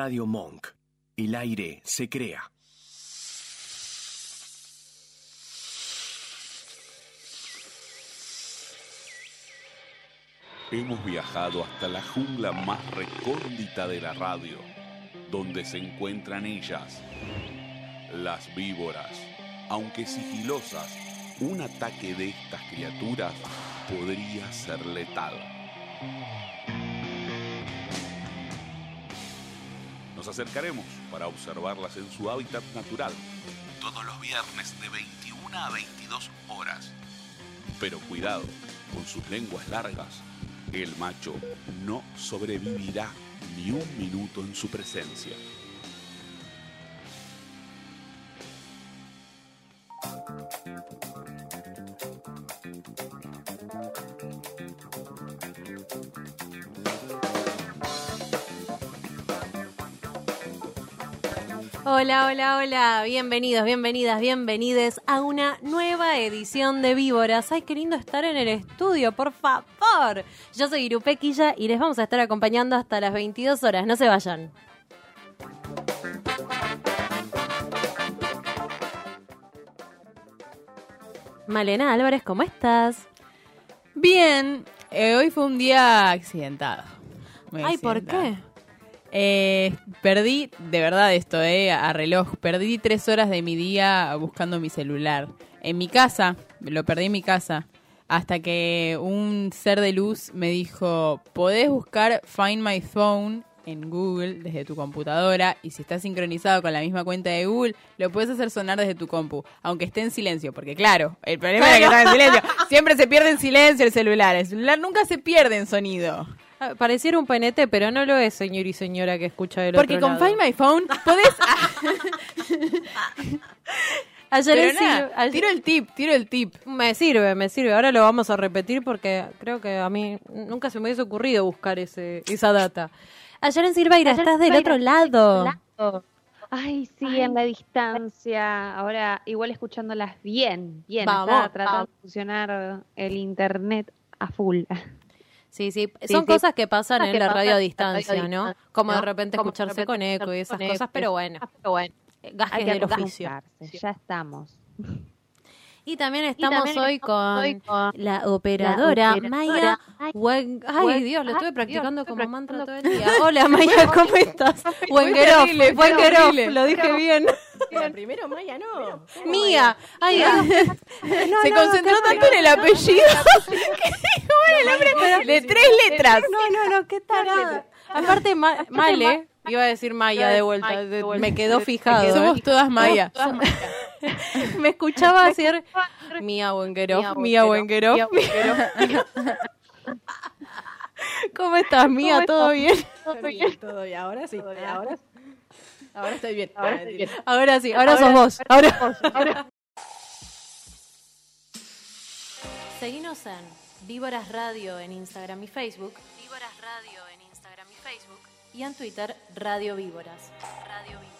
Radio Monk. El aire se crea. Hemos viajado hasta la jungla más recóndita de la radio, donde se encuentran ellas, las víboras. Aunque sigilosas, un ataque de estas criaturas podría ser letal. Nos acercaremos para observarlas en su hábitat natural, todos los viernes de 21 a 22 horas. Pero cuidado, con sus lenguas largas, el macho no sobrevivirá ni un minuto en su presencia. Hola, hola, hola. Bienvenidos, bienvenidas, bienvenides a una nueva edición de Víboras. Ay, qué lindo estar en el estudio, por favor. Yo soy Irupequilla y les vamos a estar acompañando hasta las 22 horas. No se vayan. Malena Álvarez, ¿cómo estás? Bien, eh, hoy fue un día accidentado. Muy Ay, ¿por qué? Eh, perdí, de verdad esto, eh, a reloj, perdí tres horas de mi día buscando mi celular. En mi casa, lo perdí en mi casa, hasta que un ser de luz me dijo, podés buscar Find My Phone en Google desde tu computadora y si está sincronizado con la misma cuenta de Google, lo puedes hacer sonar desde tu compu, aunque esté en silencio, porque claro, el problema es que está en silencio. Siempre se pierde en silencio el celular, el celular nunca se pierde en sonido. Ah, Pareciera un penete, pero no lo es, señor y señora que escucha del Porque otro con lado. Find My Phone podés... Ayer Pero nada, ayer- tiro el tip, tiro el tip. Me sirve, me sirve. Ahora lo vamos a repetir porque creo que a mí nunca se me hubiese ocurrido buscar ese, esa data. Ayer en Silveira, Ayer estás del otro lado. lado. Ay, sí, en la distancia. Ahora, igual escuchándolas bien, bien. Vamos, Está tratando vamos. de funcionar el internet a full. Sí, sí. Son sí. cosas que pasan Cosas en que la pasan radio a distancia, radio ¿no? distancia, Como de repente Como de escucharse repente con eco y esas con cosas, eco pero bueno, Pero bueno, gajes del oficio. Ya estamos. Y también Y estamos también hoy estamos con hoy con la operadora, operadora Maya Maya Ay, Dios, lo Ay, estuve practicando como estoy mantra todo el día. Hola, Maya, ¿cómo estás? Wengeroff, Wengeroff, lo dije bien. primero Maya no. Mía. Ay, Se concentró tanto en el apellido que dijo "Bueno, el nombre de tres letras. No, no, no, qué tarada. Aparte, Ma- Male, iba a decir Maya de vuelta, de- me quedó fijado. Somos ¿eh? todas Maya. Me escuchaba hacer Mía Wengeroff, Mía Wengeroff. ¿Cómo estás, Mía? ¿Todo bien? Todo bien, ahora sí. Ahora, ahora estoy bien. Ahora estoy bien. Ahora sí, ahora sos vos. Ahora. Seguinos en Víboras Radio en Instagram y Facebook. Víboras Radio en Instagram y Facebook. Y en Twitter, Radio Víboras. Radio Víboras.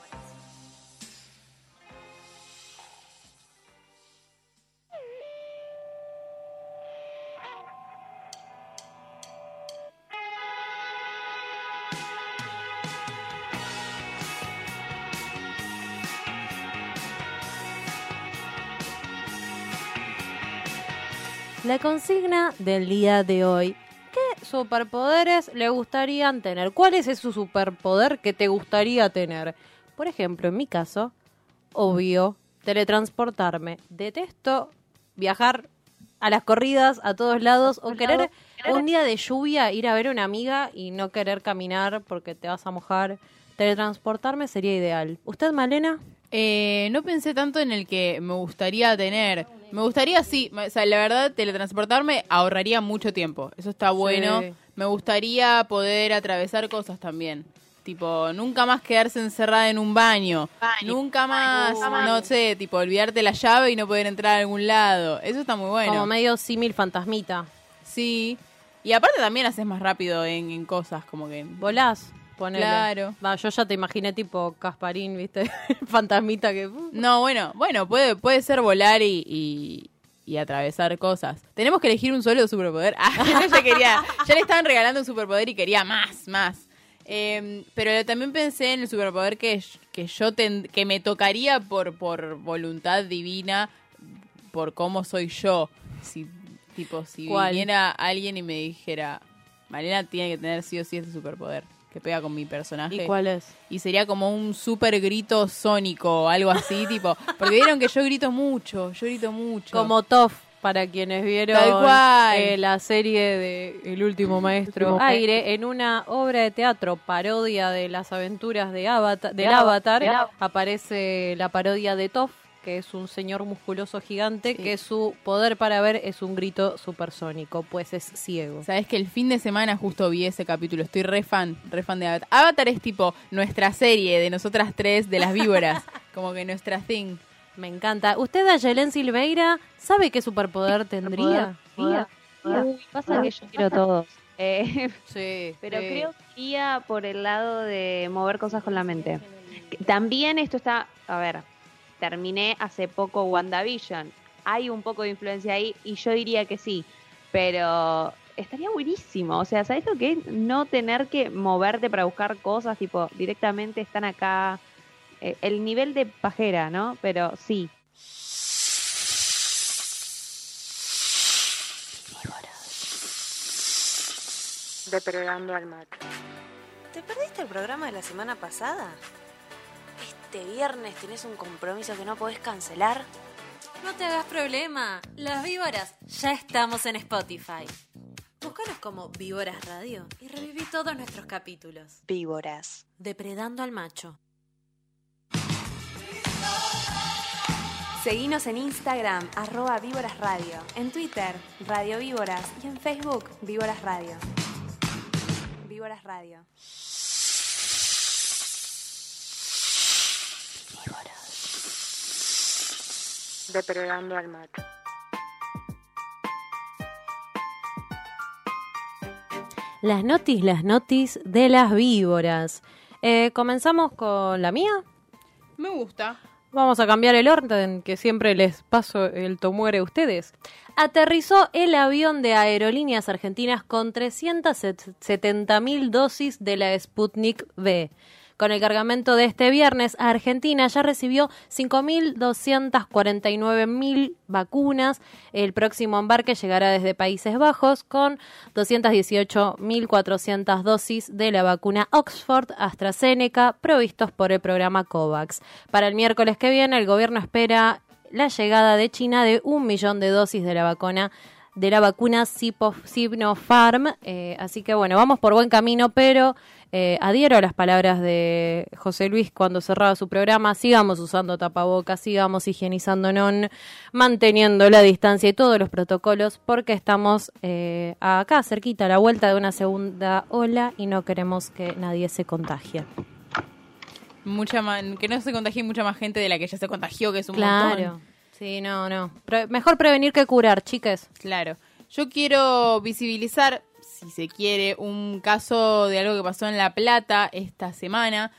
La consigna del día de hoy. ¿Qué superpoderes le gustarían tener? ¿Cuál es ese superpoder que te gustaría tener? Por ejemplo, en mi caso, obvio, teletransportarme. Detesto viajar a las corridas, a todos lados, o querer un día de lluvia ir a ver a una amiga y no querer caminar porque te vas a mojar. Teletransportarme sería ideal. ¿Usted, Malena? Eh, no pensé tanto en el que me gustaría tener. Me gustaría, sí, o sea, la verdad, teletransportarme ahorraría mucho tiempo. Eso está bueno. Sí. Me gustaría poder atravesar cosas también. Tipo, nunca más quedarse encerrada en un baño. Nunca más, no sé, tipo, olvidarte la llave y no poder entrar a algún lado. Eso está muy bueno. Como medio símil fantasmita. Sí. Y aparte también haces más rápido en, en cosas, como que... Volás, ponele. Claro. Va, yo ya te imaginé tipo Casparín, ¿viste? Fantasmita que... uh, No, bueno, bueno, puede, puede ser volar y, y, y atravesar cosas. Tenemos que elegir un solo superpoder. Ah, ya quería, ya le estaban regalando un superpoder y quería más, más. Eh, pero también pensé en el superpoder que, que yo ten- que me tocaría por, por voluntad divina, por cómo soy yo. Si, tipo, si ¿Cuál? viniera alguien y me dijera, Malena tiene que tener sí o sí este superpoder, que pega con mi personaje. ¿Y cuál es? Y sería como un super grito sónico o algo así, tipo. Porque vieron que yo grito mucho, yo grito mucho. Como Toff, para quienes vieron Tal cual. eh, la serie de El último maestro Último aire, en una obra de teatro parodia de las aventuras de Avatar, del De Ava- Avatar, de Ava- aparece la parodia de Toff, que es un señor musculoso gigante, que su poder para ver es un grito supersónico, pues es ciego. Sabes que el fin de semana justo vi ese capítulo. Estoy re fan, re fan de Avatar. Avatar es tipo nuestra serie de nosotras tres de las víboras. como que nuestra thing. Me encanta. ¿Usted, Ayelen Silveira, sabe qué superpoder tendría? Poder, pasa que yo quiero todos. Eh, Sí, pero sí. creo que iría por el lado de mover cosas con la mente. También esto está, a ver, terminé hace poco WandaVision. Hay un poco de influencia ahí y yo diría que sí, pero estaría buenísimo. O sea, ¿sabes lo que es? No tener que moverte para buscar cosas, tipo, directamente están acá. Eh, el nivel de pajera, ¿no? Pero sí, Depredando al macho. ¿Te perdiste el programa de la semana pasada? ¿Este viernes tenés un compromiso que no podés cancelar? No te hagas problema. Las víboras ya estamos en Spotify. Búscanos como Víboras Radio y reviví todos nuestros capítulos. Víboras. Depredando al macho. Seguinos en Instagram, arroba Víboras Radio, en Twitter, Radio Víboras y en Facebook, Víboras Radio. Víboras Radio. Depredando al macho. Las notis, las notis de las víboras. Eh, Comenzamos con la mía. Me gusta. Vamos a cambiar el orden, que siempre les paso el tomuere a ustedes. Aterrizó el avión de Aerolíneas Argentinas con 370.000 dosis de la Sputnik V. Con el cargamento de este viernes, Argentina ya recibió 5.249.000 vacunas. El próximo embarque llegará desde Países Bajos con 218.400 dosis de la vacuna Oxford AstraZeneca provistos por el programa COVAX. Para el miércoles que viene, el gobierno espera la llegada de China de un millón de dosis de la vacuna de la vacuna Sinopharm. Eh, así que bueno, vamos por buen camino, pero eh, adhiero a las palabras de José Luis cuando cerraba su programa. Sigamos usando tapabocas, sigamos higienizándonos, manteniendo la distancia y todos los protocolos, porque estamos eh, acá cerquita a la vuelta de una segunda ola y no queremos que nadie se contagie. Mucha ma- que no se contagie mucha más gente de la que ya se contagió, que es un Claro. montón. Sí, no, no. Pre- mejor prevenir que curar, chiques. Claro. Yo quiero visibilizar, si se quiere, un caso de algo que pasó en La Plata esta semana,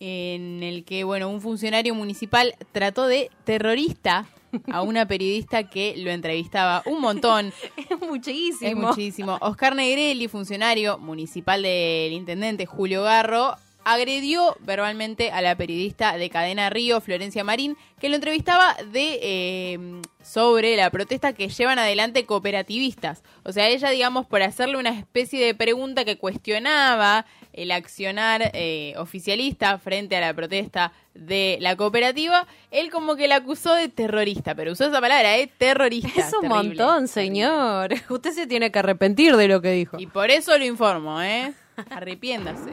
en el que, bueno, un funcionario municipal trató de terrorista a una periodista que lo entrevistaba un montón. Es muchísimo. Es muchísimo. Oscar Negrelli, funcionario municipal del intendente Julio Garro, agredió verbalmente a la periodista de Cadena Río, Florencia Marín, que lo entrevistaba de eh, sobre la protesta que llevan adelante cooperativistas. O sea, ella, digamos, por hacerle una especie de pregunta que cuestionaba el accionar eh, oficialista frente a la protesta de la cooperativa, él como que la acusó de terrorista, pero usó esa palabra, ¿eh? Terrorista. Es un Terrible, montón, terrible. señor. Usted se tiene que arrepentir de lo que dijo. Y por eso lo informo, ¿eh? Arrepiéndase.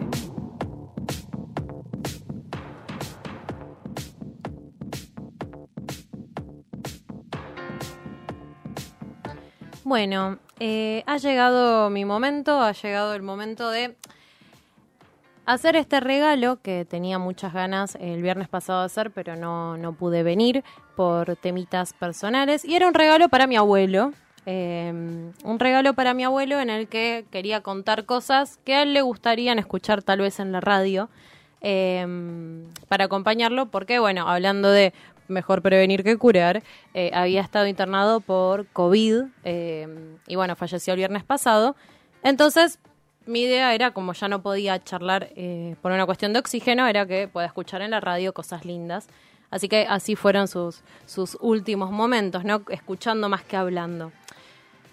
Bueno, eh, ha llegado mi momento, ha llegado el momento de hacer este regalo que tenía muchas ganas el viernes pasado de hacer, pero no, no pude venir por temitas personales. Y era un regalo para mi abuelo. eh, un regalo para mi abuelo en el que quería contar cosas que a él le gustarían escuchar tal vez en la radio eh, para acompañarlo, porque bueno, hablando de mejor prevenir que curar, eh, había estado internado por COVID eh, y bueno, falleció el viernes pasado. Entonces mi idea era, como ya no podía charlar eh, por una cuestión de oxígeno, era que pueda escuchar en la radio cosas lindas. Así que así fueron sus, sus últimos momentos, ¿no? Escuchando más que hablando.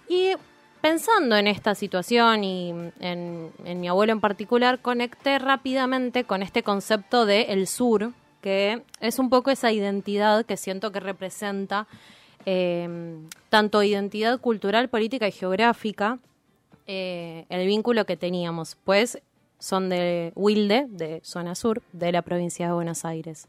Y pensando en esta situación y en, en mi abuelo en particular, conecté rápidamente con este concepto de el sur, que es un poco esa identidad que siento que representa eh, tanto identidad cultural, política y geográfica, eh, el vínculo que teníamos, pues son de Wilde, de zona sur, de la provincia de Buenos Aires.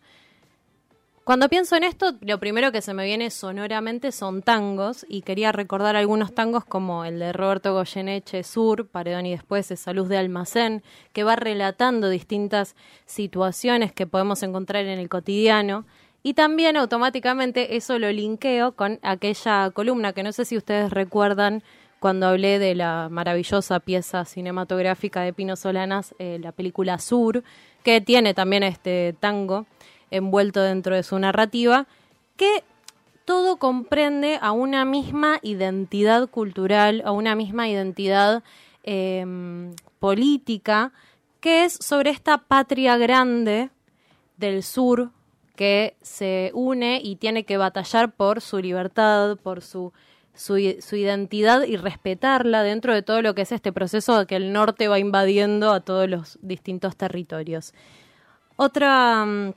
Cuando pienso en esto, lo primero que se me viene sonoramente son tangos y quería recordar algunos tangos como el de Roberto Goyeneche Sur, Paredón y después esa Luz de Almacén, que va relatando distintas situaciones que podemos encontrar en el cotidiano. Y también automáticamente eso lo linkeo con aquella columna que no sé si ustedes recuerdan cuando hablé de la maravillosa pieza cinematográfica de Pino Solanas, eh, la película Sur, que tiene también este tango envuelto dentro de su narrativa, que todo comprende a una misma identidad cultural, a una misma identidad eh, política, que es sobre esta patria grande del sur que se une y tiene que batallar por su libertad, por su, su, su, identidad y respetarla dentro de todo lo que es este proceso de que el norte va invadiendo a todos los distintos territorios. Otra um,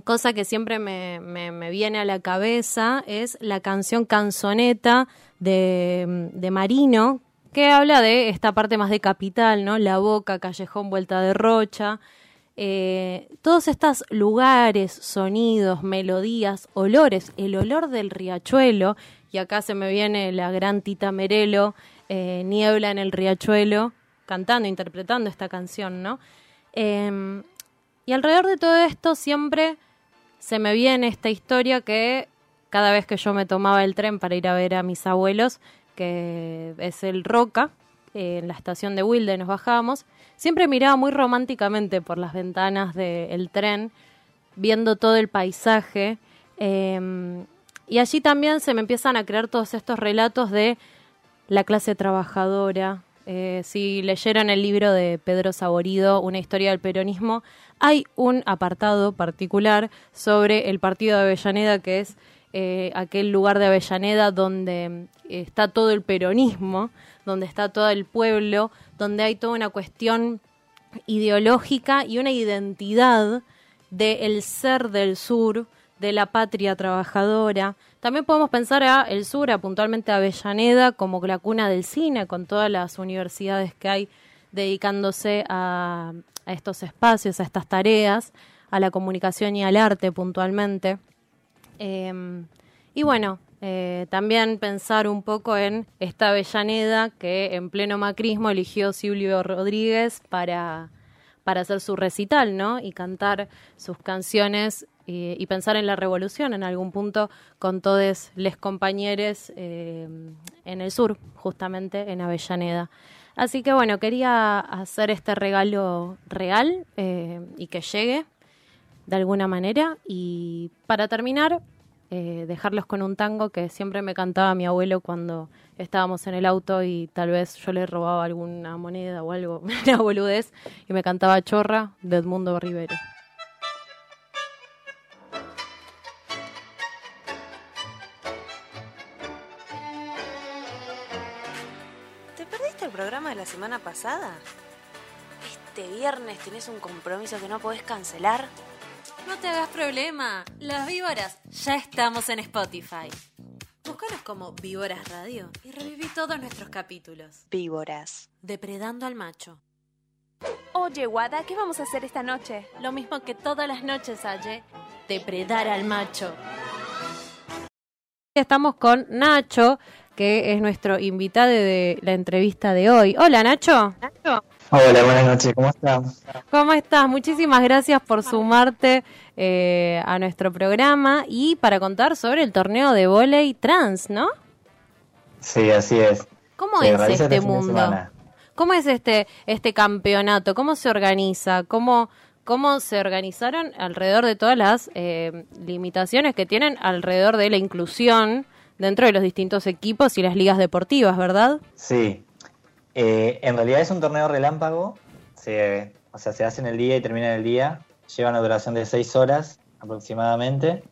cosa que siempre me, me, me, viene a la cabeza es la canción Canzoneta de, de, Marino, que habla de esta parte más de capital, ¿no? La Boca, Callejón, Vuelta de Rocha. Eh, todos estos lugares, sonidos, melodías, olores, el olor del riachuelo, y acá se me viene la gran Tita Merelo, eh, Niebla en el riachuelo, cantando, interpretando esta canción, ¿no? Eh, y alrededor de todo esto siempre se me viene esta historia que cada vez que yo me tomaba el tren para ir a ver a mis abuelos, que es el Roca, eh, en la estación de Wilde nos bajábamos, siempre miraba muy románticamente por las ventanas del tren, viendo todo el paisaje. Eh, y allí también se me empiezan a crear todos estos relatos de la clase trabajadora. Eh, si leyeron el libro de Pedro Saborido, Una historia del peronismo, hay un apartado particular sobre el partido de Avellaneda, que es eh, aquel lugar de Avellaneda donde está todo el peronismo, donde está todo el pueblo, donde hay toda una cuestión ideológica y una identidad del ser del sur, de la patria trabajadora. También podemos pensar a el sur, puntualmente a Avellaneda, como la cuna del cine, con todas las universidades que hay dedicándose a, estos espacios, a estas tareas, a la comunicación y al arte puntualmente. Eh, y bueno, eh, también pensar un poco en esta Avellaneda que en pleno macrismo eligió Silvio Rodríguez para, para hacer su recital, ¿no? Y cantar sus canciones y, y pensar en la revolución en algún punto con todos les compañeros eh, en el sur, justamente en Avellaneda. Así que bueno, quería hacer este regalo real eh, y que llegue de alguna manera. Y para terminar, eh, dejarlos con un tango que siempre me cantaba mi abuelo cuando estábamos en el auto y tal vez yo le robaba alguna moneda o algo, una boludez, y me cantaba Chorra de Edmundo Rivero. De la semana pasada? ¿Este viernes tenés un compromiso que no podés cancelar? No te hagas problema. Las víboras ya estamos en Spotify. Búscanos como Víboras Radio y reviví todos nuestros capítulos. Víboras. Depredando al macho. Oye, Wada, ¿qué vamos a hacer esta noche? Lo mismo que todas las noches, Aye. Depredar al macho. Estamos con Nacho, que es nuestro invitado de la entrevista de hoy. Hola, Nacho. Nacho. Hola, buenas noches, ¿cómo estás? ¿Cómo estás? Muchísimas gracias por sumarte eh, a nuestro programa y para contar sobre el torneo de volei trans, ¿no? Sí, así es. ¿Cómo se es este mundo? ¿Cómo es este este campeonato? ¿Cómo se organiza? ¿Cómo cómo se organizaron alrededor de todas las eh, limitaciones que tienen alrededor de la inclusión dentro de los distintos equipos y las ligas deportivas, ¿verdad? Sí, Eh, en realidad es un torneo relámpago, se, o sea, se hace en el día y termina en el día, lleva una duración de seis horas aproximadamente.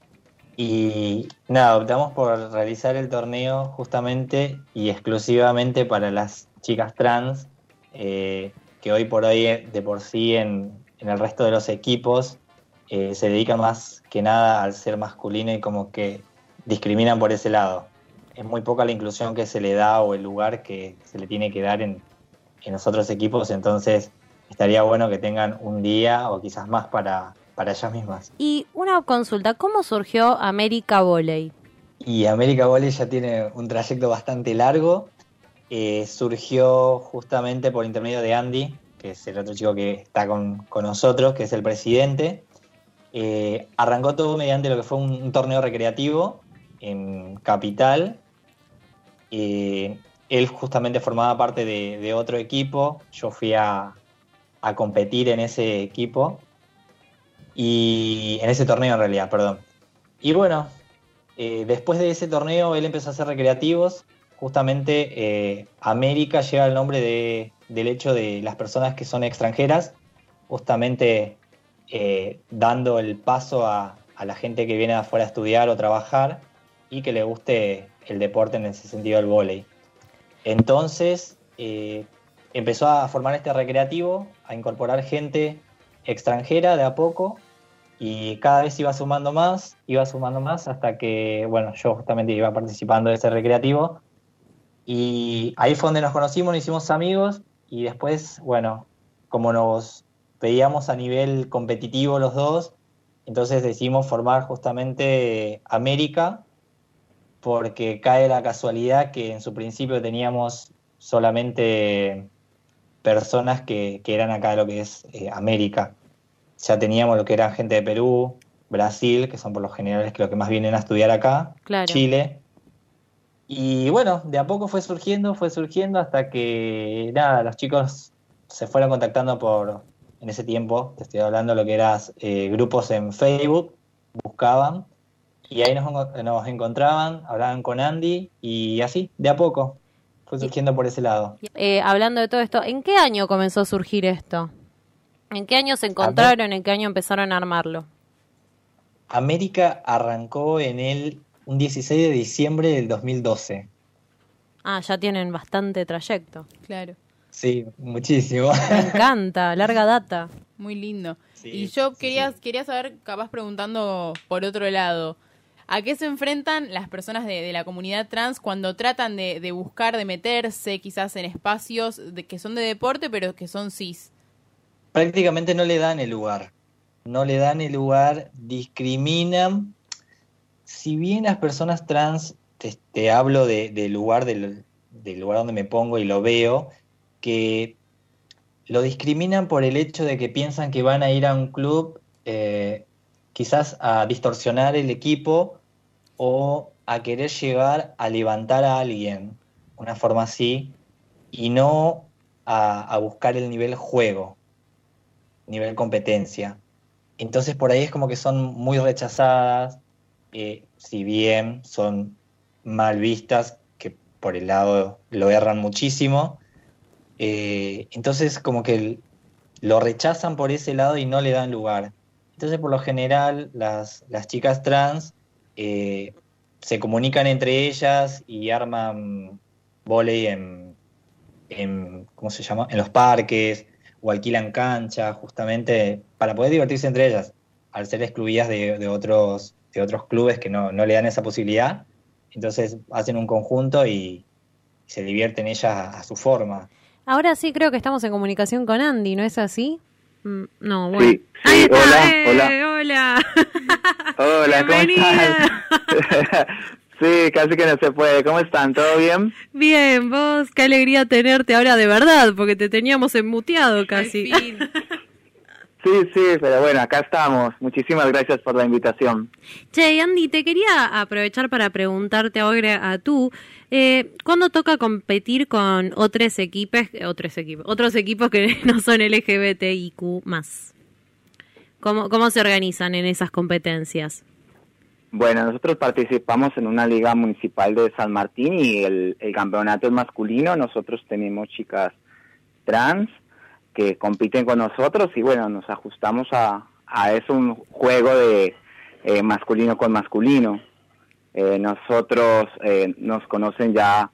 Y nada, optamos por realizar el torneo justamente y exclusivamente para las chicas trans, eh, que hoy por hoy eh, de por sí en, en el resto de los equipos eh, se dedican más que nada al ser masculino y como que discriminan por ese lado. Es muy poca la inclusión que se le da o el lugar que se le tiene que dar en, en los otros equipos, entonces estaría bueno que tengan un día o quizás más para, para ellas mismas. Y una consulta, ¿cómo surgió América Volley? Y América Volley ya tiene un trayecto bastante largo. Eh, surgió justamente por intermedio de Andy, que es el otro chico que está con, con nosotros, que es el presidente. Eh, arrancó todo mediante lo que fue un, torneo recreativo en Capital. Eh, él justamente formaba parte de, de, otro equipo. Yo fui a, a competir en ese equipo y en ese torneo en realidad, perdón. Y bueno, eh, después de ese torneo él empezó a hacer recreativos. Justamente eh, América lleva el nombre de, del hecho de las personas que son extranjeras, justamente eh, dando el paso a, la gente que viene afuera a estudiar o trabajar y que le guste el deporte en ese sentido del vóley. Entonces eh, empezó a formar este recreativo, a incorporar gente extranjera de a poco y cada vez iba sumando más, iba sumando más hasta que, bueno, yo justamente iba participando de ese recreativo y ahí fue donde nos conocimos, nos hicimos amigos y después, bueno, como nos veíamos a nivel competitivo los dos, entonces decidimos formar justamente América porque cae la casualidad que en su principio teníamos solamente personas que, que eran acá de lo que es eh, América ya teníamos lo que eran gente de Perú, Brasil, que son por lo general que lo que más vienen a estudiar acá, claro. Chile. Y bueno, de a poco fue surgiendo, fue surgiendo hasta que nada, los chicos se fueron contactando por, en ese tiempo, te estoy hablando lo que eran eh, grupos en Facebook, buscaban y ahí nos, nos, encontraban, hablaban con Andy y así, de a poco, fue surgiendo por ese lado. Eh, hablando de todo esto, ¿en qué año comenzó a surgir esto? ¿En qué año se encontraron? ¿En qué año empezaron a armarlo? América arrancó en el un 16 de diciembre del 2012. Ah, ya tienen bastante trayecto. Claro. Sí, muchísimo. Me encanta, larga data. Muy lindo. Sí, y yo quería, sí. quería saber, capaz preguntando por otro lado, ¿a qué se enfrentan las personas de, de la comunidad trans cuando tratan de, de, buscar, de meterse quizás en espacios de, que son de deporte pero que son cis? prácticamente no le dan el lugar. No le dan el lugar, discriminan. Si bien las personas trans, te, hablo del de lugar, del, lugar donde me pongo y lo veo, que lo discriminan por el hecho de que piensan que van a ir a un club eh, quizás a distorsionar el equipo o a querer llegar a levantar a alguien, una forma así, y no a buscar el nivel juego nivel competencia. Entonces por ahí es como que son muy rechazadas, si bien son mal vistas, que por el lado lo erran muchísimo. Eh, entonces como que lo rechazan por ese lado y no le dan lugar. Entonces por lo general las, las chicas trans eh, se comunican entre ellas y arman volei en, en, ¿cómo se llama? En los parques, o alquilan canchas justamente para poder divertirse entre ellas, al ser excluidas de, de otros, de otros clubes que no, no, le dan esa posibilidad. Entonces hacen un conjunto y se divierten ellas a, a, su forma. Ahora sí creo que estamos en comunicación con Andy, ¿no es así? Mm, no, bueno. Sí, sí hola, eh, hola. Hola. Hola, ¿cómo estás? Sí, casi que no se puede. ¿Cómo están? ¿Todo bien? Bien, vos, qué alegría tenerte ahora de verdad, porque te teníamos enmuteado casi. Sí, sí, pero bueno, acá estamos. Muchísimas gracias por la invitación. Che, Andy, te quería aprovechar para preguntarte ahora a tú, eh, ¿cuándo toca competir con otros equipos, otros equipos, otros equipos que no son LGBTIQ más? ¿Cómo, ¿Cómo se organizan en esas competencias? Bueno, nosotros participamos en una liga municipal de San Martín y el, el campeonato es masculino. Nosotros tenemos chicas trans que compiten con nosotros y bueno, nos ajustamos a, a eso, un juego de eh, masculino con masculino. Eh, nosotros eh, nos conocen ya,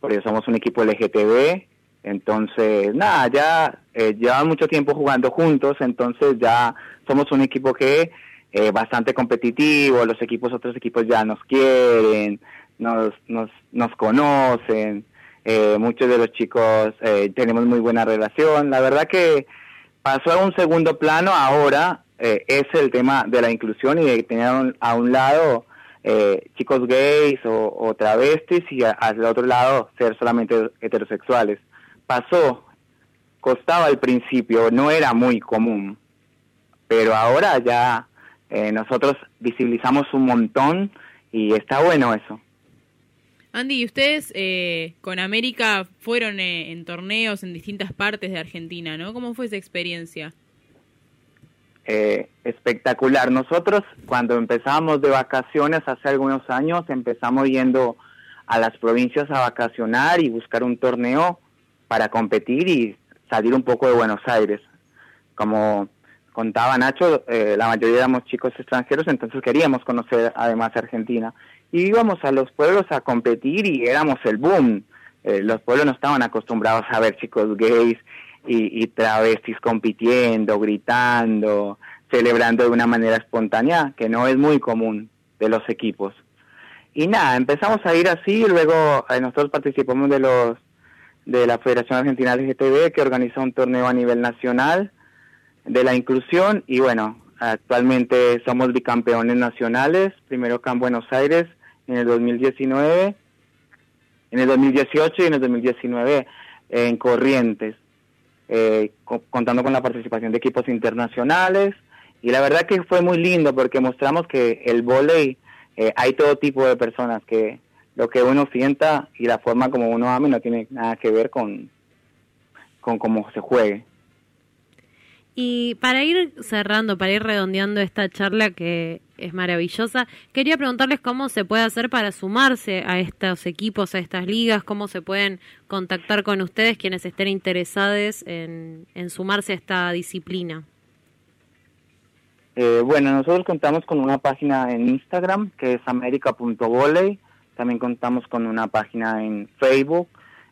porque somos un equipo LGTB, entonces, nada, ya eh, llevan mucho tiempo jugando juntos, entonces ya somos un equipo que eh, bastante competitivo, los equipos, otros equipos ya nos quieren, nos, nos, nos conocen, eh, muchos de los chicos eh, tenemos muy buena relación. La verdad que pasó a un segundo plano ahora eh, es el tema de la inclusión y de tener a un, lado eh, chicos gays o, travestis y al otro lado ser solamente heterosexuales. Pasó, costaba al principio, no era muy común, pero ahora ya eh, nosotros visibilizamos un montón y está bueno eso. Andy, ¿y ustedes eh, con América fueron eh, en torneos en distintas partes de Argentina, ¿no? ¿Cómo fue esa experiencia? eh, espectacular. Nosotros cuando empezamos de vacaciones hace algunos años empezamos yendo a las provincias a vacacionar y buscar un torneo para competir y salir un poco de Buenos Aires. Como contaba Nacho, eh, la mayoría éramos chicos extranjeros, entonces queríamos conocer además Argentina. Y íbamos a los pueblos a competir y éramos el boom. Eh, los pueblos no estaban acostumbrados a ver chicos gays y, y travestis compitiendo, gritando, celebrando de una manera espontánea, que no es muy común de los equipos. Y nada, empezamos a ir así, y luego eh, nosotros participamos de los de la Federación Argentina LGTB que organiza un torneo a nivel nacional de la inclusión y bueno, actualmente somos bicampeones nacionales, primero acá en Buenos Aires en el 2019, en el 2018 y en el 2019 en Corrientes, eh, co- contando con la participación de equipos internacionales y la verdad que fue muy lindo porque mostramos que el vóley eh, hay todo tipo de personas que lo que uno sienta y la forma como uno ama no tiene nada que ver con, con cómo se juegue. Y para ir cerrando, para ir redondeando esta charla que es maravillosa, quería preguntarles cómo se puede hacer para sumarse a estos equipos, a estas ligas, cómo se pueden contactar con ustedes quienes estén interesados en, sumarse a esta disciplina. Eh, bueno, nosotros contamos con una página en Instagram que es america.volley. También contamos con una página en Facebook,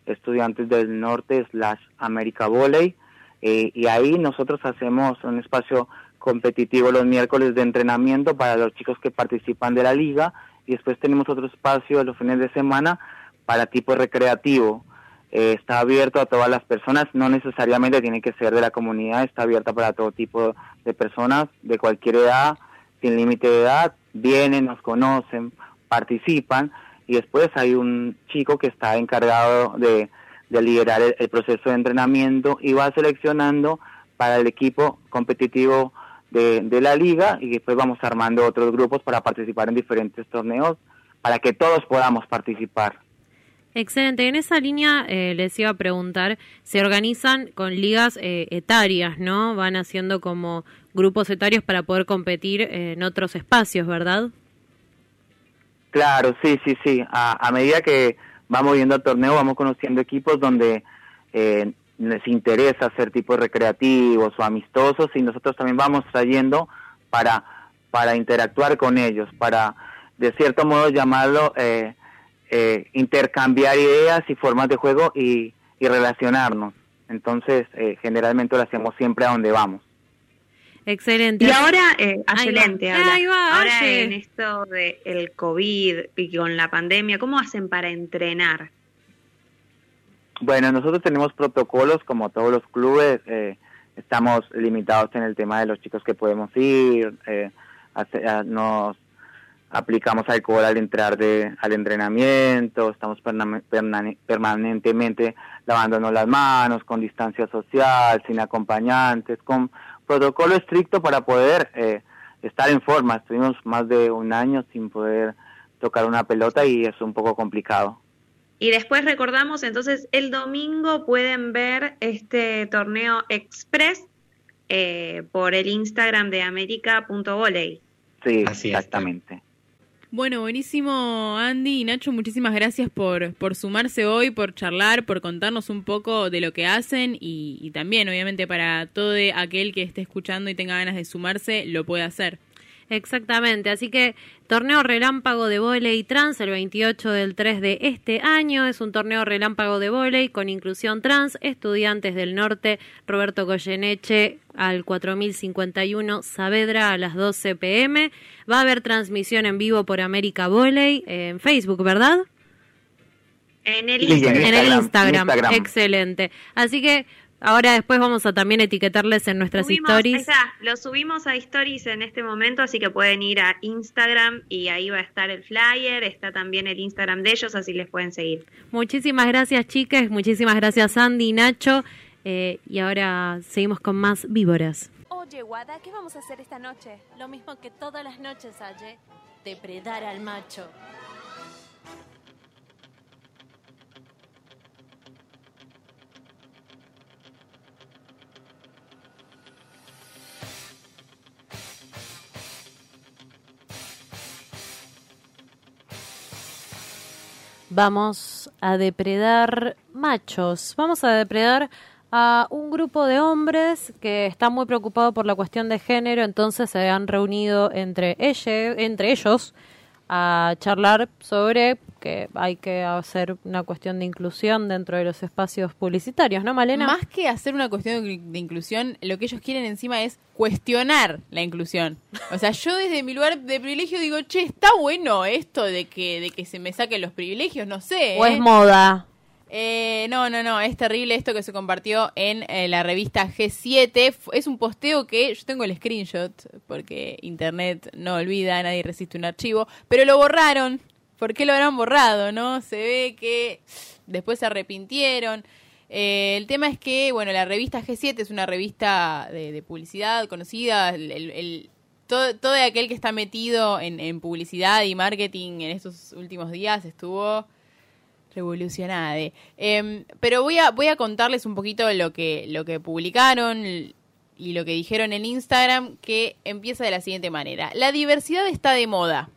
Estudiantes del Norte slash América Volley. Eh, y ahí nosotros hacemos un espacio competitivo los miércoles de entrenamiento para los chicos que participan de la liga. Y después tenemos otro espacio los fines de semana para tipo recreativo. Eh, está abierto a todas las personas, no necesariamente tiene que ser de la comunidad, está abierta para todo tipo de personas de cualquier edad, sin límite de edad, vienen, nos conocen, participan y después hay un chico que está encargado de, de liderar el, el proceso de entrenamiento y va seleccionando para el equipo competitivo de, de la liga y después vamos armando otros grupos para participar en diferentes torneos para que todos podamos participar. Excelente. En esa línea eh, les iba a preguntar, se organizan con ligas eh, etarias, ¿no? Van haciendo como grupos etarios para poder competir eh, en otros espacios, ¿verdad? Claro, sí, sí, sí. A, a medida que vamos yendo al torneo, vamos conociendo equipos donde eh, les interesa hacer tipos recreativos o amistosos y nosotros también vamos trayendo para, para interactuar con ellos, para de cierto modo llamarlo eh, eh, intercambiar ideas y formas de juego y, y relacionarnos. Entonces, eh, generalmente lo hacemos siempre a donde vamos. Excelente. Y ahora, eh, Ahí va. excelente, habla. Ahí va, ahora en esto del COVID y con la pandemia, ¿cómo hacen para entrenar? Bueno, nosotros tenemos protocolos como todos los clubes, eh, estamos limitados en el tema de los chicos que podemos ir, eh, hace- a- nos aplicamos alcohol al entrar de, al entrenamiento, estamos perna- perna- permanentemente lavándonos las manos con distancia social, sin acompañantes, con protocolo estricto para poder eh, estar en forma. Estuvimos más de un año sin poder tocar una pelota y es un poco complicado. Y después recordamos, entonces, el domingo pueden ver este torneo express eh, por el Instagram de america.volley. Sí, Así es. Bueno, buenísimo Andy y Nacho, muchísimas gracias por, por sumarse hoy, por charlar, por contarnos un poco de lo que hacen y, y también obviamente para todo aquel que esté escuchando y tenga ganas de sumarse, lo puede hacer. Exactamente, así que torneo relámpago de volei trans el 28 del 3 de este año, es un torneo relámpago de volei con inclusión trans, estudiantes del norte, Roberto Goyeneche al 4051 Saavedra a las 12 pm, va a haber transmisión en vivo por América Voley en Facebook, ¿verdad? En el, Sí, en Instagram. En el Instagram, Instagram. Instagram. excelente. Así que ahora después vamos a también etiquetarles en nuestras Subimos- ahí stories. está, lo subimos a stories en este momento, así que pueden ir a Instagram y ahí va a estar el flyer, está también el Instagram de ellos, así les pueden seguir. Muchísimas gracias, chicas. Muchísimas gracias, Andy y Nacho. Eh, y ahora seguimos con más víboras. Oye, Wada, ¿qué vamos a hacer esta noche? Lo mismo que todas las noches, Aye. Depredar al macho. Vamos a depredar machos. Vamos a depredar a un grupo de hombres que están muy preocupados por la cuestión de género, entonces se han reunido entre, entre ellos a charlar sobre que hay que hacer una cuestión de inclusión dentro de los espacios publicitarios, ¿no, Malena? Más que hacer una cuestión de, inclusión, lo que ellos quieren encima es cuestionar la inclusión. O sea, yo desde mi lugar de privilegio digo, che, está bueno esto de que, de que se me saquen los privilegios, no sé. ¿O ¿eh? es moda? Eh, no, no, no, es terrible esto que se compartió en eh, la revista G7. Fu- Es un posteo que yo tengo el screenshot, porque internet no olvida, nadie resiste un archivo, pero lo borraron. ¿Por qué lo habrán borrado, no? Se ve que después se arrepintieron. Eh, el tema es que, bueno, la revista G7 es una revista de, de publicidad conocida. El- el- todo, todo aquel que está metido en, en publicidad y marketing en estos últimos días estuvo revolucionada. Em, pero voy a, voy a contarles un poquito lo que, lo que publicaron y lo que dijeron en Instagram, que empieza de la siguiente manera. La diversidad está de moda.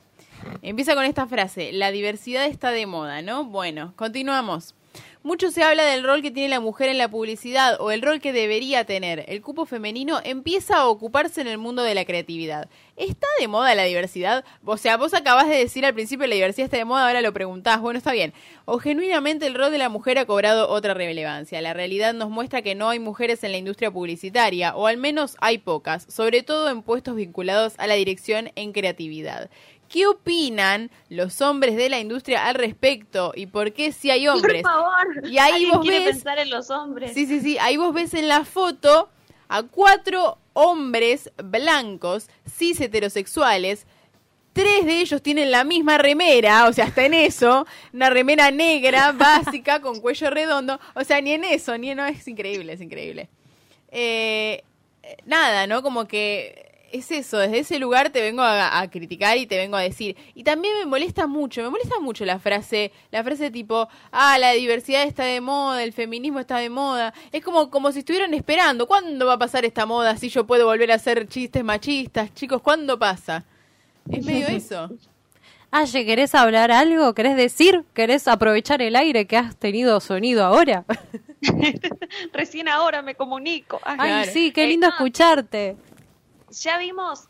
Empieza con esta frase, la diversidad está de moda, ¿no? Bueno, continuamos. Mucho se habla del rol que tiene la mujer en la publicidad o el rol que debería tener. El cupo femenino empieza a ocuparse en el mundo de la creatividad. ¿Está de moda la diversidad? O sea, vos acabás de decir al principio la diversidad está de moda, ahora lo preguntás. Bueno, está bien. O genuinamente el rol de la mujer ha cobrado otra relevancia. La realidad nos muestra que no hay mujeres en la industria publicitaria, o al menos hay pocas, sobre todo en puestos vinculados a la dirección en creatividad. ¿Qué opinan los hombres de la industria al respecto? ¿Y por qué si hay hombres? Por favor, Y ahí ¿alguien vos ves- pensar en los hombres? Sí, sí, sí. Ahí vos ves en la foto a cuatro hombres blancos, cis heterosexuales. Tres de ellos tienen la misma remera, o sea, hasta en eso, una remera negra básica con cuello redondo, o sea, ni en eso, ni en no, es increíble, es increíble. Eh, eh, nada, ¿no? Como que es eso, desde ese lugar te vengo a, a criticar y te vengo a decir. Y también me molesta mucho, me molesta mucho la frase, la frase tipo, ah, la diversidad está de moda, el feminismo está de moda. Es como, como si estuvieran esperando, ¿cuándo va a pasar esta moda si yo puedo volver a hacer chistes machistas? Chicos, ¿cuándo pasa? Es medio eso. Aye, ¿querés hablar algo? ¿Querés decir? ¿Querés aprovechar el aire que has tenido sonido ahora? Recién ahora me comunico. Ay, Ay, Claro. sí, qué Eh, lindo no. Ya vimos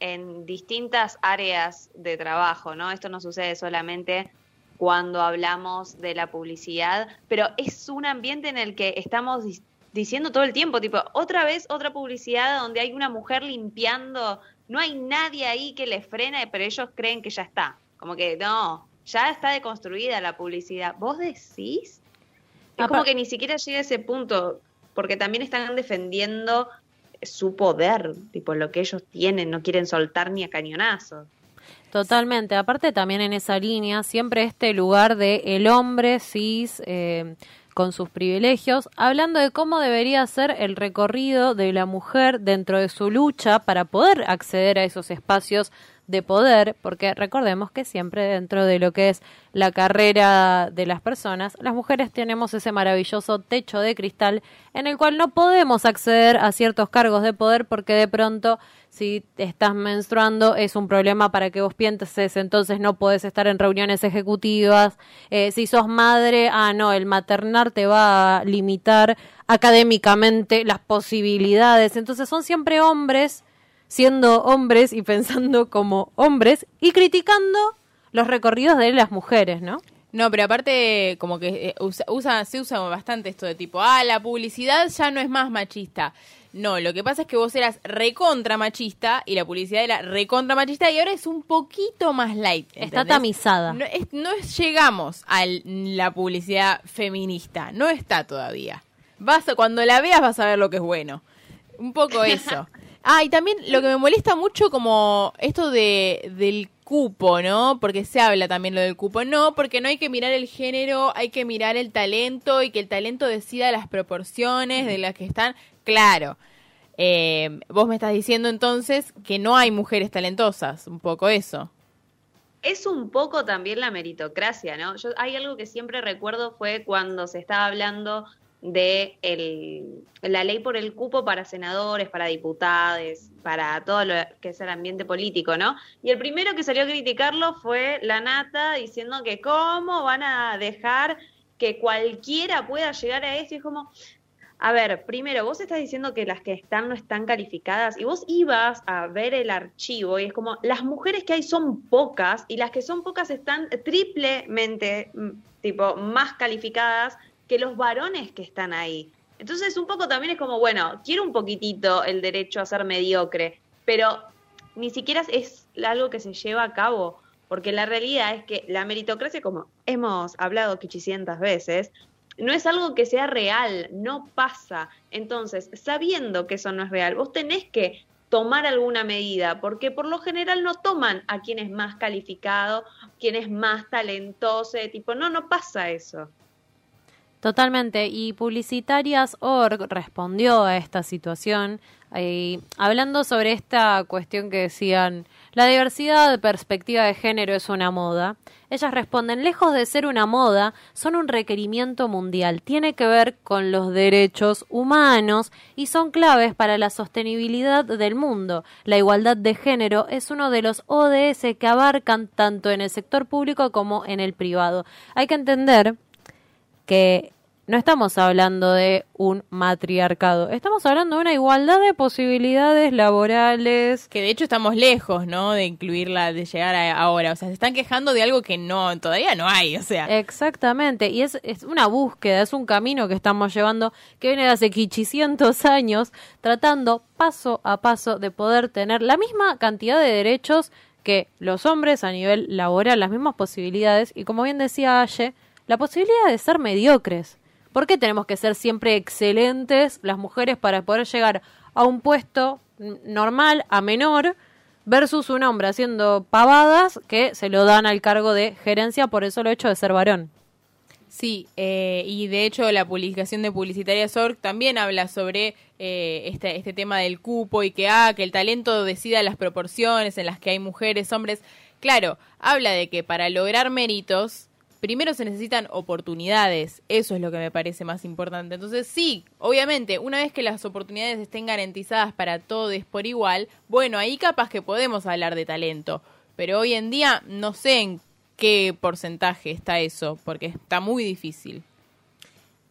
en distintas áreas de trabajo, ¿no? Esto no sucede solamente cuando hablamos de la publicidad, pero es un ambiente en el que estamos diciendo todo el tiempo, tipo, otra vez otra publicidad donde hay una mujer limpiando, no hay nadie ahí que le frene, pero ellos creen que ya está. Como que no, ya está deconstruida la publicidad. ¿Vos decís? Es como que ni siquiera llega a ese punto, porque también están defendiendo su poder, tipo lo que ellos tienen, no quieren soltar ni a cañonazos. Totalmente. Aparte también en esa línea, siempre este lugar de el hombre cis eh, con sus privilegios, hablando de cómo debería ser el recorrido de la mujer dentro de su lucha para poder acceder a esos espacios de poder, porque recordemos que siempre dentro de lo que es la carrera de las personas, las mujeres tenemos ese maravilloso techo de cristal en el cual no podemos acceder a ciertos cargos de poder porque de pronto si estás menstruando es un problema para que vos pienses, entonces no puedes estar en reuniones ejecutivas. Eh, si sos madre, ah, no, el maternar te va a limitar académicamente las posibilidades. Entonces son siempre hombres siendo hombres y pensando como hombres y criticando los recorridos de las mujeres, ¿no? No, pero aparte, como que eh, usa, usa, se usa bastante esto de tipo, ah, la publicidad ya no es más machista. No, lo que pasa es que vos eras recontra machista y la publicidad era recontra machista y ahora es un poquito más light. Está tamizada. No, no llegamos a la publicidad feminista, no está todavía. Vas cuando la veas vas a ver lo que es bueno. Un poco eso. Ah, y también lo que me molesta mucho como esto de del cupo, ¿no? Porque se habla también lo del cupo. No, porque no hay que mirar el género, hay que mirar el talento y que el talento decida las proporciones de las que están. Claro. Eh, vos me estás diciendo entonces que no hay mujeres talentosas, un poco eso. Es un poco también la meritocracia, ¿no? Yo, hay algo que siempre recuerdo fue cuando se estaba hablando de la ley por el cupo para senadores, para diputados, para todo lo que es el ambiente político, ¿no? Y el primero que salió a criticarlo fue la Nata diciendo que cómo van a dejar que cualquiera pueda llegar a eso y es como, a ver, primero, vos estás diciendo que las que están no están calificadas y vos ibas a ver el archivo y es como, las mujeres que hay son pocas y las que son pocas están triplemente, mm, tipo, más calificadas que los varones que están ahí. Entonces un poco también es como, bueno, quiero un poquitito el derecho a ser mediocre, pero ni siquiera es algo que se lleva a cabo, porque la realidad es que la meritocracia, como hemos hablado quichicientas veces, no es algo que sea real, no pasa. Entonces, sabiendo que eso no es real, vos tenés que tomar alguna medida, porque por lo general no toman a quien es más calificado, quien es más talentoso, tipo, no, no pasa eso. Totalmente. Y Publicitarias Org respondió a esta situación eh, hablando sobre esta cuestión que decían, la diversidad de perspectiva de género es una moda. Ellas responden, lejos de ser una moda, son un requerimiento mundial. Tiene que ver con los derechos humanos y son claves para la sostenibilidad del mundo. La igualdad de género es uno de los ODS que abarcan tanto en el sector público como en el privado. Hay que entender que no estamos hablando de un matriarcado, estamos hablando de una igualdad de posibilidades laborales. Que de hecho estamos lejos, ¿no? De incluirla, de llegar a ahora. O sea, se están quejando de algo que no, todavía no hay, o sea. Exactamente, y es, es una búsqueda, es un camino que estamos llevando que viene de hace 500 años, tratando paso a paso de poder tener la misma cantidad de derechos que los hombres a nivel laboral, las mismas posibilidades, y como bien decía Aye, la posibilidad de ser mediocres. ¿Por qué tenemos que ser siempre excelentes las mujeres para poder llegar a un puesto normal, a menor, versus un hombre haciendo pavadas que se lo dan al cargo de gerencia por eso lo hecho de ser varón? Sí, eh, y de hecho la publicación de Publicitaria Org también habla sobre eh, este, este tema del cupo y que, ah, que el talento decida las proporciones en las que hay mujeres, hombres. Claro, habla de que para lograr méritos primero se necesitan oportunidades, eso es lo que me parece más importante. Entonces sí, obviamente, una vez que las oportunidades estén garantizadas para todos por igual, bueno, ahí capaz que podemos hablar de talento, pero hoy en día no sé en qué porcentaje está eso, porque está muy difícil.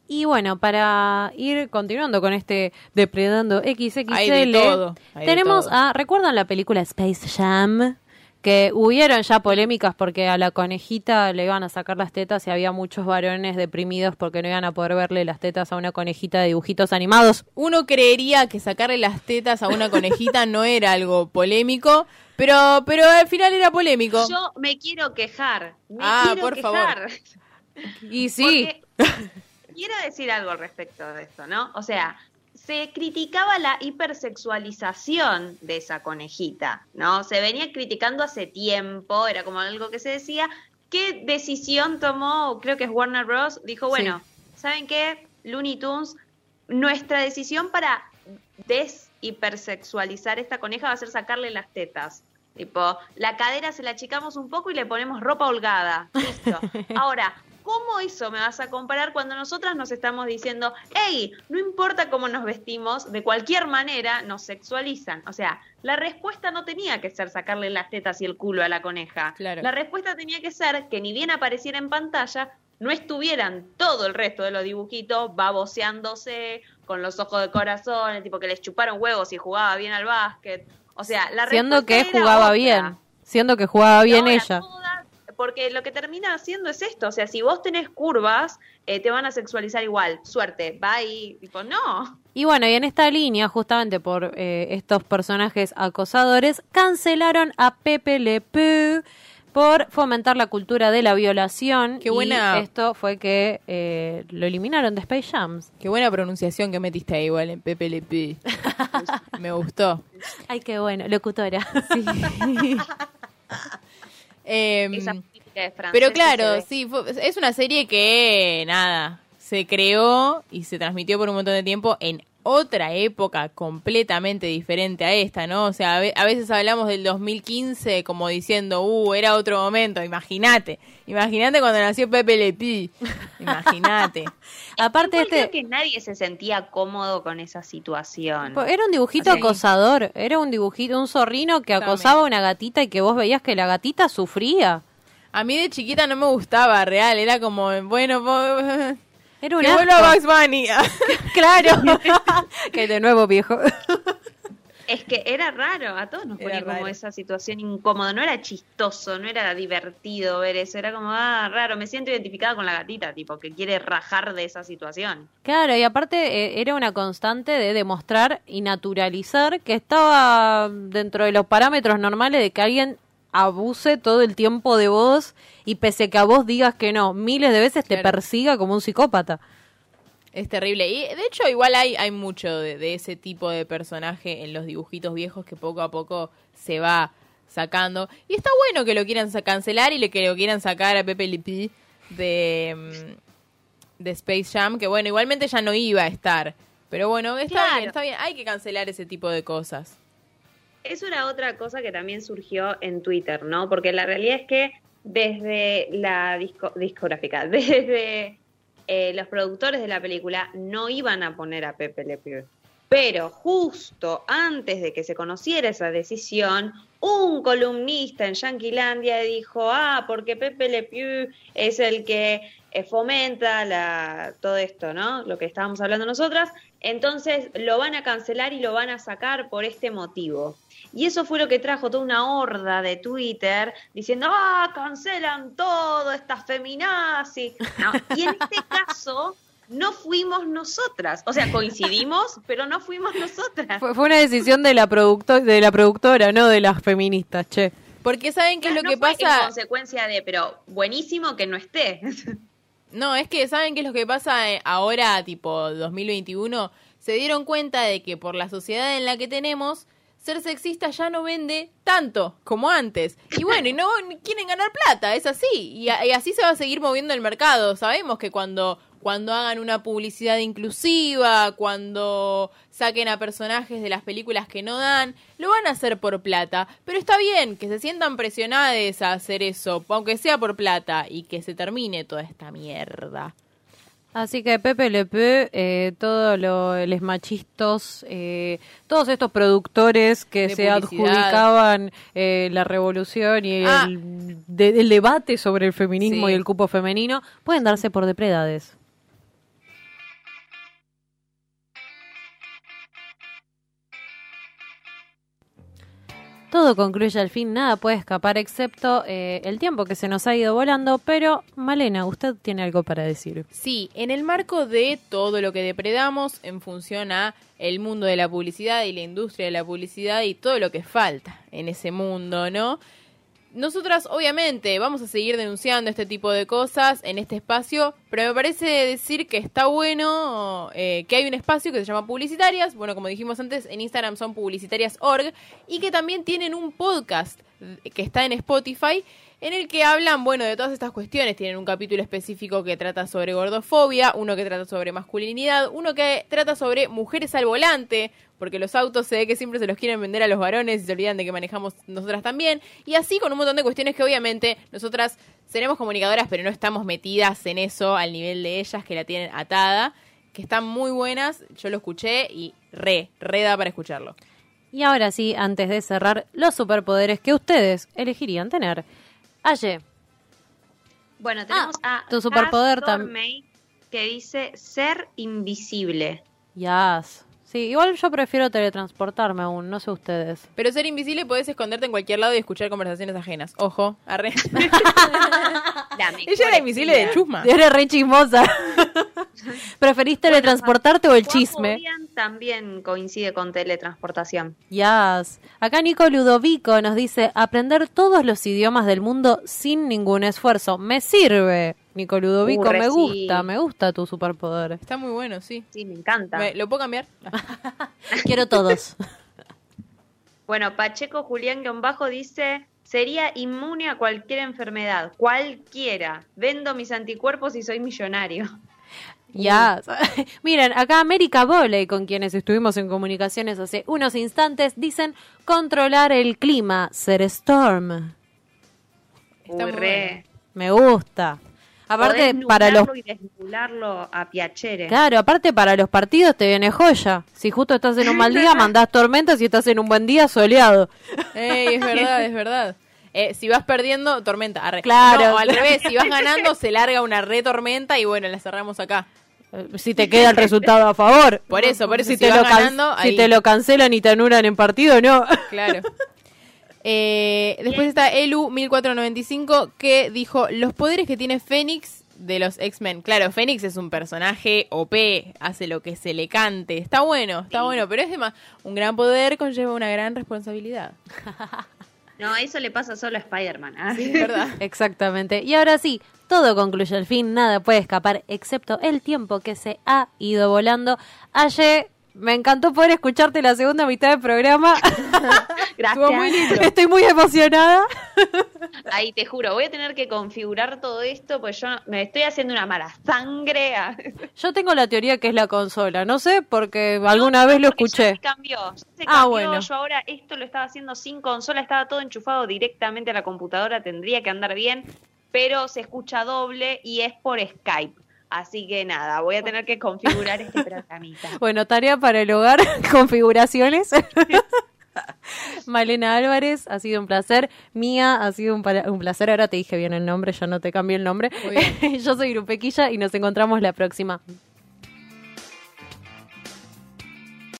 Y bueno, para ir continuando con este Depredando XXL, tenemos a, ¿recuerdan la película Space Jam? Que hubieron ya polémicas porque a la conejita le iban a sacar las tetas y había muchos varones deprimidos porque no iban a poder verle las tetas a una conejita de dibujitos animados. Uno creería que sacarle las tetas a una conejita no era algo polémico, pero pero al final era polémico. Yo me quiero quejar. Me ah, quiero por quejar. favor. Y sí. quiero decir algo al respecto de esto, ¿no? O sea, se criticaba la hipersexualización de esa conejita, ¿no? Se venía criticando hace tiempo, era como algo que se decía. ¿Qué decisión tomó? Creo que es Warner Bros. Dijo, bueno, ¿saben qué? Looney Tunes, nuestra decisión para deshipersexualizar esta coneja va a ser sacarle las tetas. Tipo, la cadera se la achicamos un poco y le ponemos ropa holgada. Listo. Ahora, ¿cómo eso me vas a comparar cuando nosotras nos estamos diciendo, hey, no importa cómo nos vestimos, de cualquier manera nos sexualizan? O sea, la respuesta no tenía que ser sacarle las tetas y el culo a la coneja. Claro. La respuesta tenía que ser que ni bien apareciera en pantalla, no estuvieran todo el resto de los dibujitos baboseándose con los ojos de corazón, tipo que les chuparon huevos y jugaba bien al básquet. O sea, la Siendo que jugaba otra. bien. Siendo que jugaba bien Ahora, ella. Porque lo que termina haciendo es esto, o sea, si vos tenés curvas, eh, te van a sexualizar igual. Suerte, bye. Tipo, no. Y bueno, y en esta línea, justamente por eh, estos personajes acosadores, cancelaron a Pepe Le Pew por fomentar la cultura de la violación. Qué buena- Y esto fue que eh, lo eliminaron de Space Jams. Qué buena pronunciación que metiste ahí igual en Pepe Le Pew. Me gustó. Ay, qué bueno, locutora. Sí. Esa francés pero claro, sí, fue- es una serie que, nada, se creó y se transmitió por un montón de tiempo en otra época completamente diferente a esta, ¿no? O sea, a, ve- a veces hablamos del 2015 como diciendo, uh, era otro momento, imagínate, imagínate cuando nació Pepe Le Pew, imagínate. Aparte, Igual este creo que nadie se sentía cómodo con esa situación. era un dibujito Sí. acosador. Era un dibujito, un zorrino que acosaba a una gatita y que vos veías que la gatita sufría. A mí de chiquita no me gustaba, real, era como, bueno, Era un que vuelva asco. Bugs Bunny. Claro. que de nuevo, viejo. Es que era raro, a todos nos Era ponía como esa situación incómoda, no era chistoso, no era divertido ver eso, era como, ah, raro, me siento identificada con la gatita, tipo, que quiere rajar de esa situación. Claro, y aparte eh, era una constante de demostrar y naturalizar que estaba dentro de los parámetros normales de que alguien abuse todo el tiempo de vos y pese que a vos digas que no, miles de veces te persiga como un psicópata. Es terrible. Y de hecho, igual hay, hay mucho de, de ese tipo de personaje en los dibujitos viejos que poco a poco se va sacando. Y está bueno que lo quieran cancelar y le, que lo quieran sacar a Pepe Pew de, mm, de Space Jam, que bueno, igualmente ya no iba a estar. Pero bueno, está Claro. bien, está bien. Hay que cancelar ese tipo de cosas. Eso era otra cosa que también surgió en Twitter, ¿no? Porque la realidad es que desde la disco- discográfica, desde eh, los productores de la película no iban a poner a Pepe Le Pew. Pero justo antes de que se conociera esa decisión, un columnista en Yanquilandia dijo, ah, porque Pepe Le Pew es el que eh, fomenta la, todo esto, ¿no? Lo que estábamos hablando nosotras. Entonces lo van a cancelar y lo van a sacar por este motivo. Y eso fue lo que trajo toda una horda de Twitter diciendo, ah, cancelan todo, estas feminazis. No, y en este caso no fuimos nosotras. O sea, coincidimos, pero no fuimos nosotras. Fue, fue una decisión de la, producto de la productora, no de las feministas, che. Porque ¿saben qué es lo No que fue En pasa? consecuencia de, pero buenísimo que no esté. No, es que ¿saben qué es lo que pasa eh, ahora, tipo 2021? Se dieron cuenta de que por la sociedad en la que tenemos, ser sexista ya no vende tanto como antes. Y bueno, y no quieren ganar plata, es así. Y, y así se va a seguir moviendo el mercado. Sabemos que cuando, cuando hagan una publicidad inclusiva, cuando saquen a personajes de las películas que no dan, lo van a hacer por plata. Pero está bien que se sientan presionadas a hacer eso, aunque sea por plata, y que se termine toda esta mierda. Así que Pepe Le Pew, eh, todos los machistas, eh, todos estos productores que De se publicidad. adjudicaban eh, la revolución y Ah. el, de- el debate sobre el feminismo Sí. y el cupo femenino, pueden darse por depredades. Todo concluye al fin, nada puede escapar excepto eh, el tiempo que se nos ha ido volando, pero Malena, usted tiene algo para decir. Sí, en el marco de todo lo que depredamos en función a el mundo de la publicidad y la industria de la publicidad y todo lo que falta en ese mundo, ¿no? Nosotras obviamente vamos a seguir denunciando este tipo de cosas en este espacio, pero me parece decir que está bueno eh, que hay un espacio que se llama Publicitarias, bueno, como dijimos antes, en Instagram son publicitarias.org y que también tienen un podcast que está en Spotify, en el que hablan, bueno, de todas estas cuestiones. Tienen un capítulo específico que trata sobre gordofobia, uno que trata sobre masculinidad, uno que trata sobre mujeres al volante, porque los autos se ve que siempre se los quieren vender a los varones y se olvidan de que manejamos nosotras también. Y así con un montón de cuestiones que obviamente nosotras seremos comunicadoras, pero no estamos metidas en eso al nivel de ellas que la tienen atada, que están muy buenas. Yo lo escuché y re, re da para escucharlo. Y ahora sí, antes de cerrar, los superpoderes que ustedes elegirían tener. Aye, Bueno, tenemos a Ah, tu superpoder Has tam- Dormey, que dice ser invisible. Yas. Sí, igual yo prefiero teletransportarme aún, no sé ustedes. Pero ser invisible podés esconderte en cualquier lado y escuchar conversaciones ajenas. Ojo, arre. Ella era invisible de chusma. Eres re chismosa. ¿Preferís teletransportarte o el chisme? También coincide con teletransportación. Yas. Acá Nico Ludovico nos dice aprender todos los idiomas del mundo sin ningún esfuerzo. Me sirve, Nico Ludovico, me sí. gusta, me gusta tu superpoder. Está muy bueno, sí. Sí, me encanta. Me- ¿Lo puedo cambiar? Quiero todos. Bueno, Pacheco Julián Guión Bajo dice, sería inmune a cualquier enfermedad, cualquiera. Vendo mis anticuerpos y soy millonario. Ya. Miren, acá América Volley, con quienes estuvimos en comunicaciones hace unos instantes, dicen controlar el clima, ser Storm. Está Uy, muy re. Me gusta. Aparte, Podés para los y a. Claro, aparte para los partidos te viene joya. Si justo estás en un mal día, mandás tormenta, si estás en un buen día, soleado. Ey, es verdad, es verdad. Eh, si vas perdiendo, tormenta. Arre. Claro. No, al revés, si vas ganando, se larga una re tormenta y bueno, la cerramos acá. Eh, Si te queda el resultado a favor. Por eso, por eso, si, si te, vas lo can- ganando, si ahí. te lo cancelan y te anulan en partido, no. Claro. Eh, después está Elu1495 que dijo los poderes que tiene Fénix de los X-Men. Claro, Fénix es un personaje OP, hace lo que se le cante. Está bueno, está bueno, pero es demás. Un gran poder conlleva una gran responsabilidad. No, eso le pasa solo a Spider-Man. ¿ah? Sí, es verdad. Exactamente. Y ahora sí, todo concluye al fin, nada puede escapar, excepto el tiempo que se ha ido volando. Aye, me encantó poder escucharte la segunda mitad del programa. Gracias. Estuvo muy lindo. Estoy muy emocionada. Ahí te juro, voy a tener que configurar todo esto, pues yo me estoy haciendo una mala sangre. Yo tengo la teoría que es la consola, no sé, porque alguna vez lo escuché. se cambió, ya se Ah, bueno. Yo ahora esto lo estaba haciendo sin consola, estaba todo enchufado directamente a la computadora, tendría que andar bien, pero se escucha doble y es por Skype. Así que nada, voy a tener que configurar este programita. Bueno, tarea para el hogar, configuraciones. Malena Álvarez, ha sido un placer. Mía, ha sido un, un placer. Ahora te dije bien el nombre, ya no te cambié el nombre. Yo soy Grupequilla y nos encontramos la próxima.